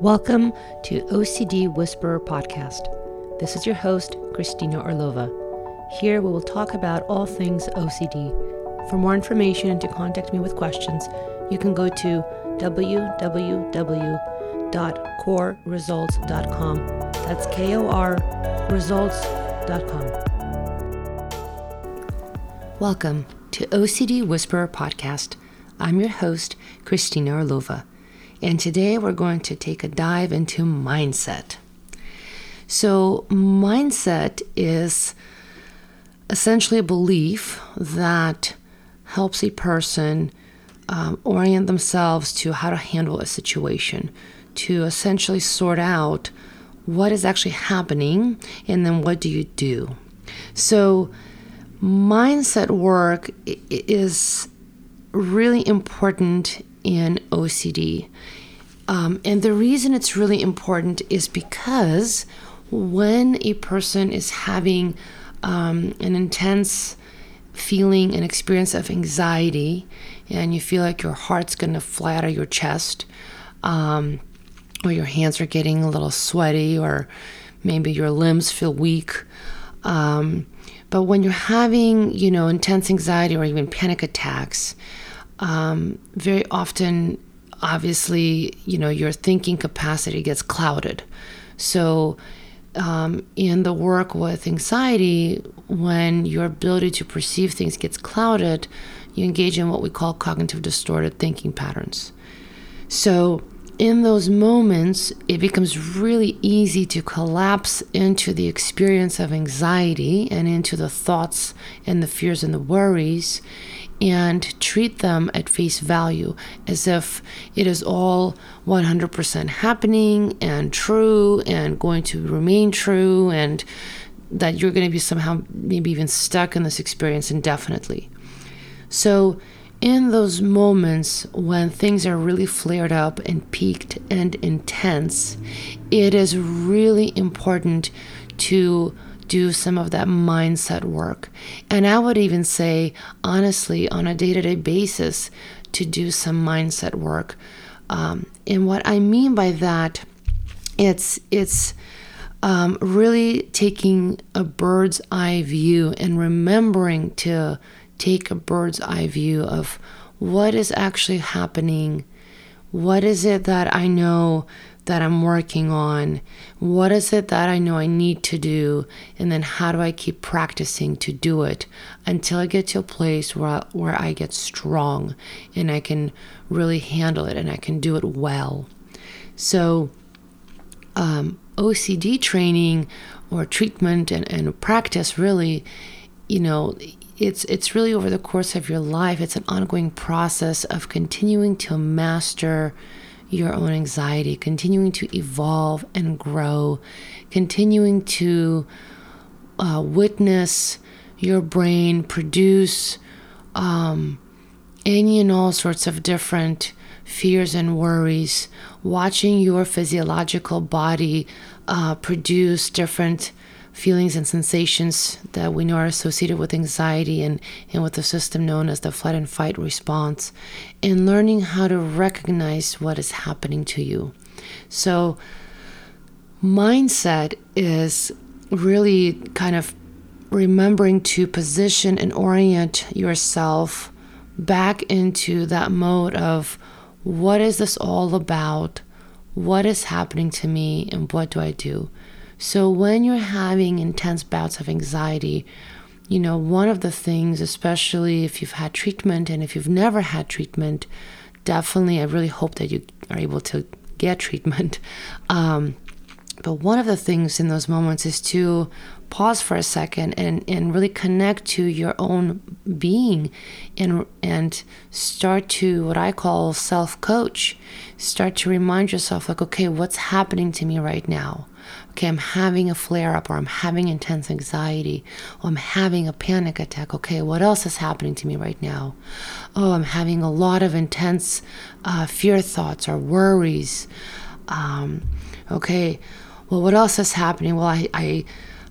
Welcome to OCD Whisperer Podcast. This is your host, Christina Orlova. Here we will talk about all things OCD. For more information and to contact me with questions, you can go to www.korresults.com. That's K O R results.com. Welcome to OCD Whisperer Podcast. I'm your host, Christina Orlova, and today we're going to take a dive into mindset. So, mindset is essentially a belief that helps a person um, orient themselves to how to handle a situation, to essentially sort out what is actually happening and then what do you do. So, mindset work is really important in OCD. Um, and the reason it's really important is because when a person is having um, an intense feeling and experience of anxiety, and you feel like your heart's going to fly out of your chest, um, or your hands are getting a little sweaty, or maybe your limbs feel weak. Um, but when you're having, you know, intense anxiety or even panic attacks, um, very often, obviously, you know, your thinking capacity gets clouded. So, um, in the work with anxiety, when your ability to perceive things gets clouded, you engage in what we call cognitive distorted thinking patterns. So, in those moments, it becomes really easy to collapse into the experience of anxiety and into the thoughts and the fears and the worries and treat them at face value as if it is all 100% happening and true and going to remain true and that you're going to be somehow maybe even stuck in this experience indefinitely. So, in those moments when things are really flared up and peaked and intense, it is really important to do some of that mindset work. And I would even say, honestly, on a day to day basis, to do some mindset work. Um, and what I mean by that, it's it's um, really taking a bird's eye view and remembering to take a bird's eye view of what is actually happening. What is it that I know that I'm working on? What is it that I know I need to do? And then how do I keep practicing to do it until I get to a place where, where I get strong and I can really handle it and I can do it well? So, um, OCD training or treatment and, and practice really, you know, it's it's really over the course of your life. It's an ongoing process of continuing to master your own anxiety, continuing to evolve and grow, continuing to uh, witness your brain produce um, any and all sorts of different fears and worries, watching your physiological body uh, produce different feelings and sensations that we know are associated with anxiety and, and with the system known as the flight and fight response, and learning how to recognize what is happening to you. So, mindset is really kind of remembering to position and orient yourself back into that mode of what is this all about? What is happening to me? And what do I do? So, when you're having intense bouts of anxiety, you know, one of the things, especially if you've had treatment and if you've never had treatment, definitely, I really hope that you are able to get treatment. Um, but one of the things in those moments is to pause for a second and, and really connect to your own being and and start to what I call self coach. Start to remind yourself like, okay, what's happening to me right now? Okay, I'm having a flare up or I'm having intense anxiety or I'm having a panic attack. Okay, what else is happening to me right now? Oh, I'm having a lot of intense uh, fear thoughts or worries. Um, okay, well, what else is happening? Well, I, I,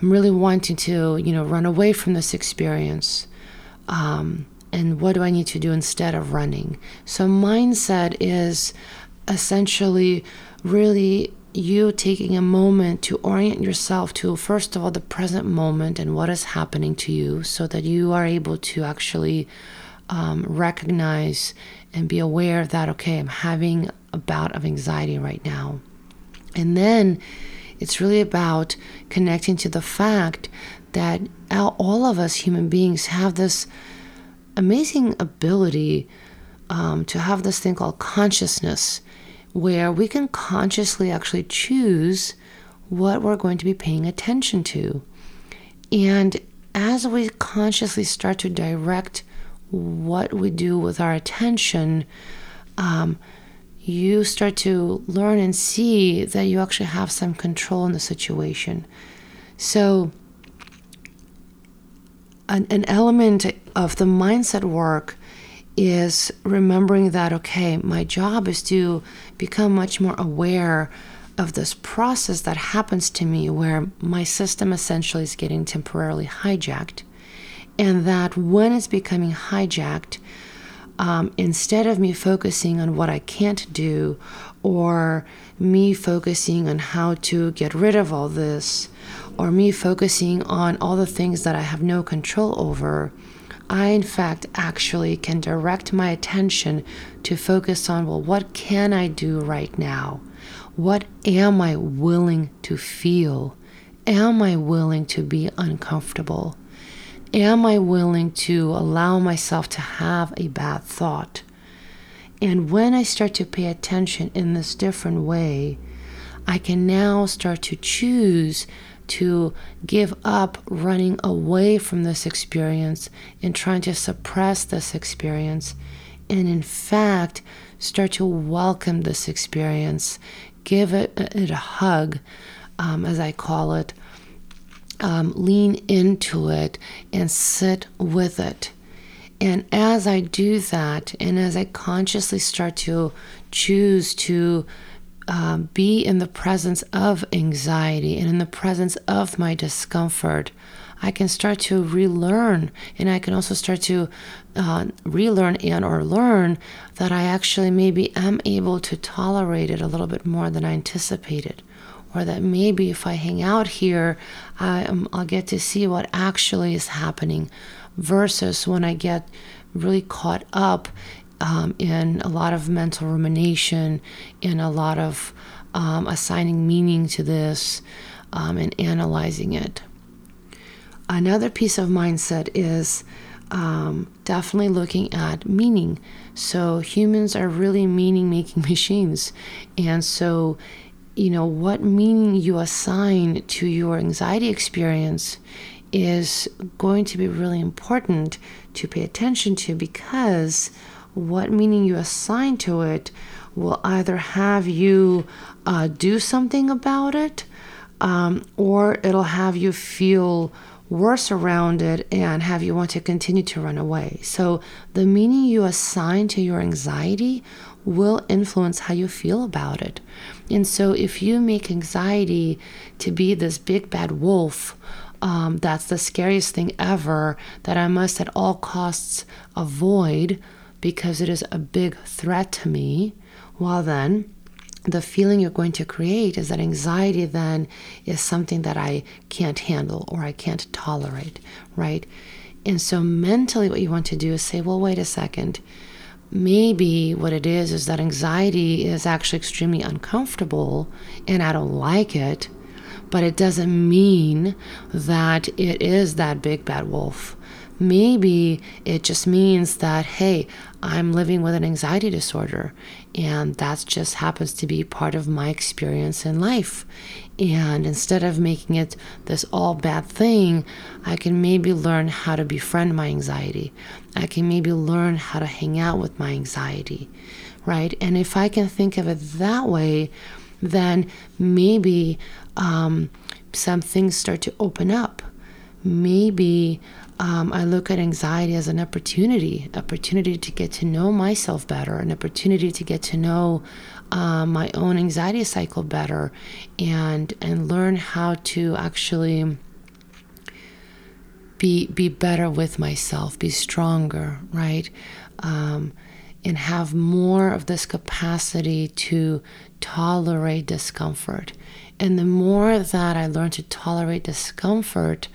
I'm really wanting to, you know, run away from this experience. Um, and what do I need to do instead of running? So, mindset is essentially really you taking a moment to orient yourself to, first of all, the present moment and what is happening to you so that you are able to actually um, recognize and be aware that, okay, I'm having a bout of anxiety right now. And then it's really about connecting to the fact that all of us human beings have this amazing ability um, to have this thing called consciousness, where we can consciously actually choose what we're going to be paying attention to. And as we consciously start to direct what we do with our attention, um, you start to learn and see that you actually have some control in the situation. So, an, an element of the mindset work is remembering that, okay, my job is to become much more aware of this process that happens to me where my system essentially is getting temporarily hijacked and that when it's becoming hijacked, um, instead of me focusing on what I can't do or me focusing on how to get rid of all this or me focusing on all the things that I have no control over, I in fact actually can direct my attention to focus on well, what can I do right now? What am I willing to feel? Am I willing to be uncomfortable? Am I willing to allow myself to have a bad thought? And when I start to pay attention in this different way, I can now start to choose to give up running away from this experience and trying to suppress this experience. And in fact, start to welcome this experience, give it, it a hug, um, as I call it, um, lean into it and sit with it. And as I do that, and as I consciously start to choose to um, be in the presence of anxiety and in the presence of my discomfort, I can start to relearn, and I can also start to uh, relearn and or learn that I actually maybe am able to tolerate it a little bit more than I anticipated. Or that maybe if I hang out here, I, um, I'll get to see what actually is happening, versus when I get really caught up um, in a lot of mental rumination, in a lot of um, assigning meaning to this, um, and analyzing it. Another piece of mindset is um, definitely looking at meaning. So humans are really meaning making machines. And so you know, what meaning you assign to your anxiety experience is going to be really important to pay attention to because what meaning you assign to it will either have you uh, do something about it um, or it'll have you feel worse around it and have you want to continue to run away. So, the meaning you assign to your anxiety will influence how you feel about it. And so, if you make anxiety to be this big bad wolf, um, that's the scariest thing ever that I must at all costs avoid because it is a big threat to me, well, then the feeling you're going to create is that anxiety then is something that I can't handle or I can't tolerate, right? And so mentally, what you want to do is say, well, wait a second maybe what it is is that anxiety is actually extremely uncomfortable and I don't like it, but it doesn't mean that it is that big bad wolf. Maybe it just means that, hey, I'm living with an anxiety disorder, and that just happens to be part of my experience in life. And instead of making it this all bad thing, I can maybe learn how to befriend my anxiety. I can maybe learn how to hang out with my anxiety, right? And if I can think of it that way, then maybe um, some things start to open up. Maybe um, I look at anxiety as an opportunity, opportunity to get to know myself better, an opportunity to get to know uh, my own anxiety cycle better, and and learn how to actually be be better with myself, be stronger, right, um, and have more of this capacity to tolerate discomfort. And the more that I learn to tolerate discomfort,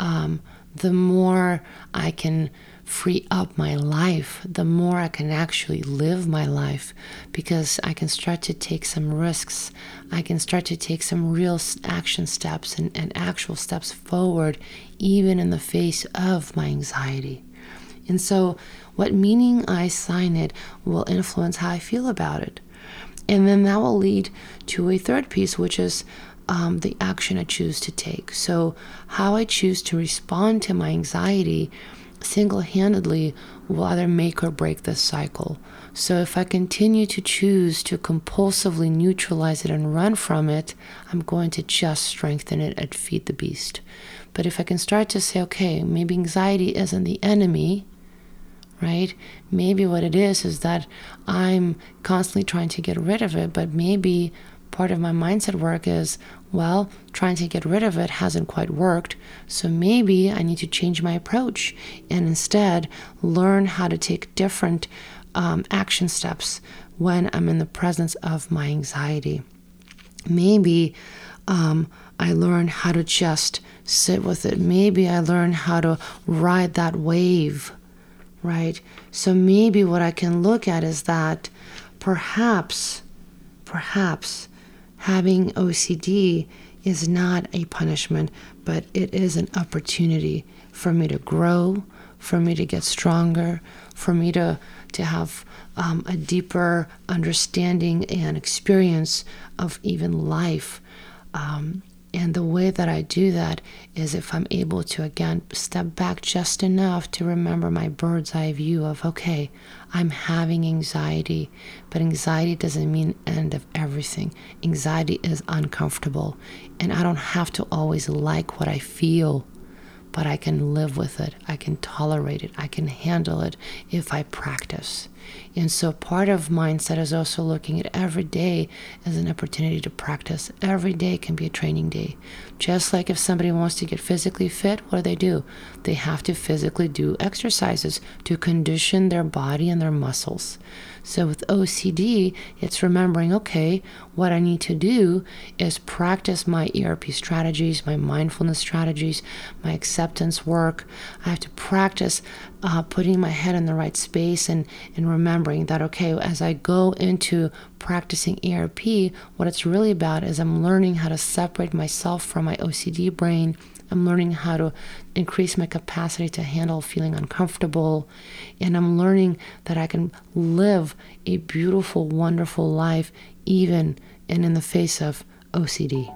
um, the more I can free up my life, the more I can actually live my life because I can start to take some risks. I can start to take some real action steps and, and actual steps forward, even in the face of my anxiety. And so, what meaning I assign it will influence how I feel about it. And then that will lead to a third piece, which is um, the action I choose to take. So, how I choose to respond to my anxiety single handedly will either make or break this cycle. So, if I continue to choose to compulsively neutralize it and run from it, I'm going to just strengthen it and feed the beast. But if I can start to say, okay, maybe anxiety isn't the enemy, right? Maybe what it is is that I'm constantly trying to get rid of it, but maybe part of my mindset work is, well, trying to get rid of it hasn't quite worked. So maybe I need to change my approach and instead learn how to take different um, action steps when I'm in the presence of my anxiety. Maybe um, I learn how to just sit with it. Maybe I learn how to ride that wave, right? So maybe what I can look at is that perhaps, perhaps having OCD is not a punishment, but it is an opportunity for me to grow, for me to get stronger, for me to, to have um, a deeper understanding and experience of even life. Um, and the way that I do that is if I'm able to, again, step back just enough to remember my bird's eye view of, okay, I'm having anxiety, but anxiety doesn't mean end of everything. Anxiety is uncomfortable, and I don't have to always like what I feel but I can live with it. I can tolerate it. I can handle it if I practice. And so part of mindset is also looking at every day as an opportunity to practice. Every day can be a training day. Just like if somebody wants to get physically fit, what do they do? They have to physically do exercises to condition their body and their muscles. So with OCD, it's remembering okay, what I need to do is practice my ERP strategies, my mindfulness strategies, my acceptance work. I have to practice uh, putting my head in the right space and, and remembering that, okay, as I go into practicing ERP, what it's really about is I'm learning how to separate myself from my OCD brain I'm learning how to increase my capacity to handle feeling uncomfortable. And I'm learning that I can live a beautiful, wonderful life even and in the face of OCD.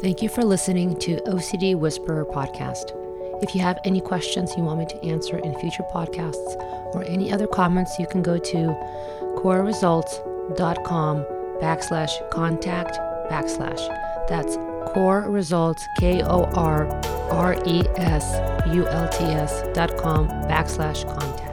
Thank you for listening to OCD Whisperer podcast. If you have any questions you want me to answer in future podcasts or any other comments, you can go to korresults.com backslash contact backslash. That's core results, K O R R E S U L T S dot com backslash contact.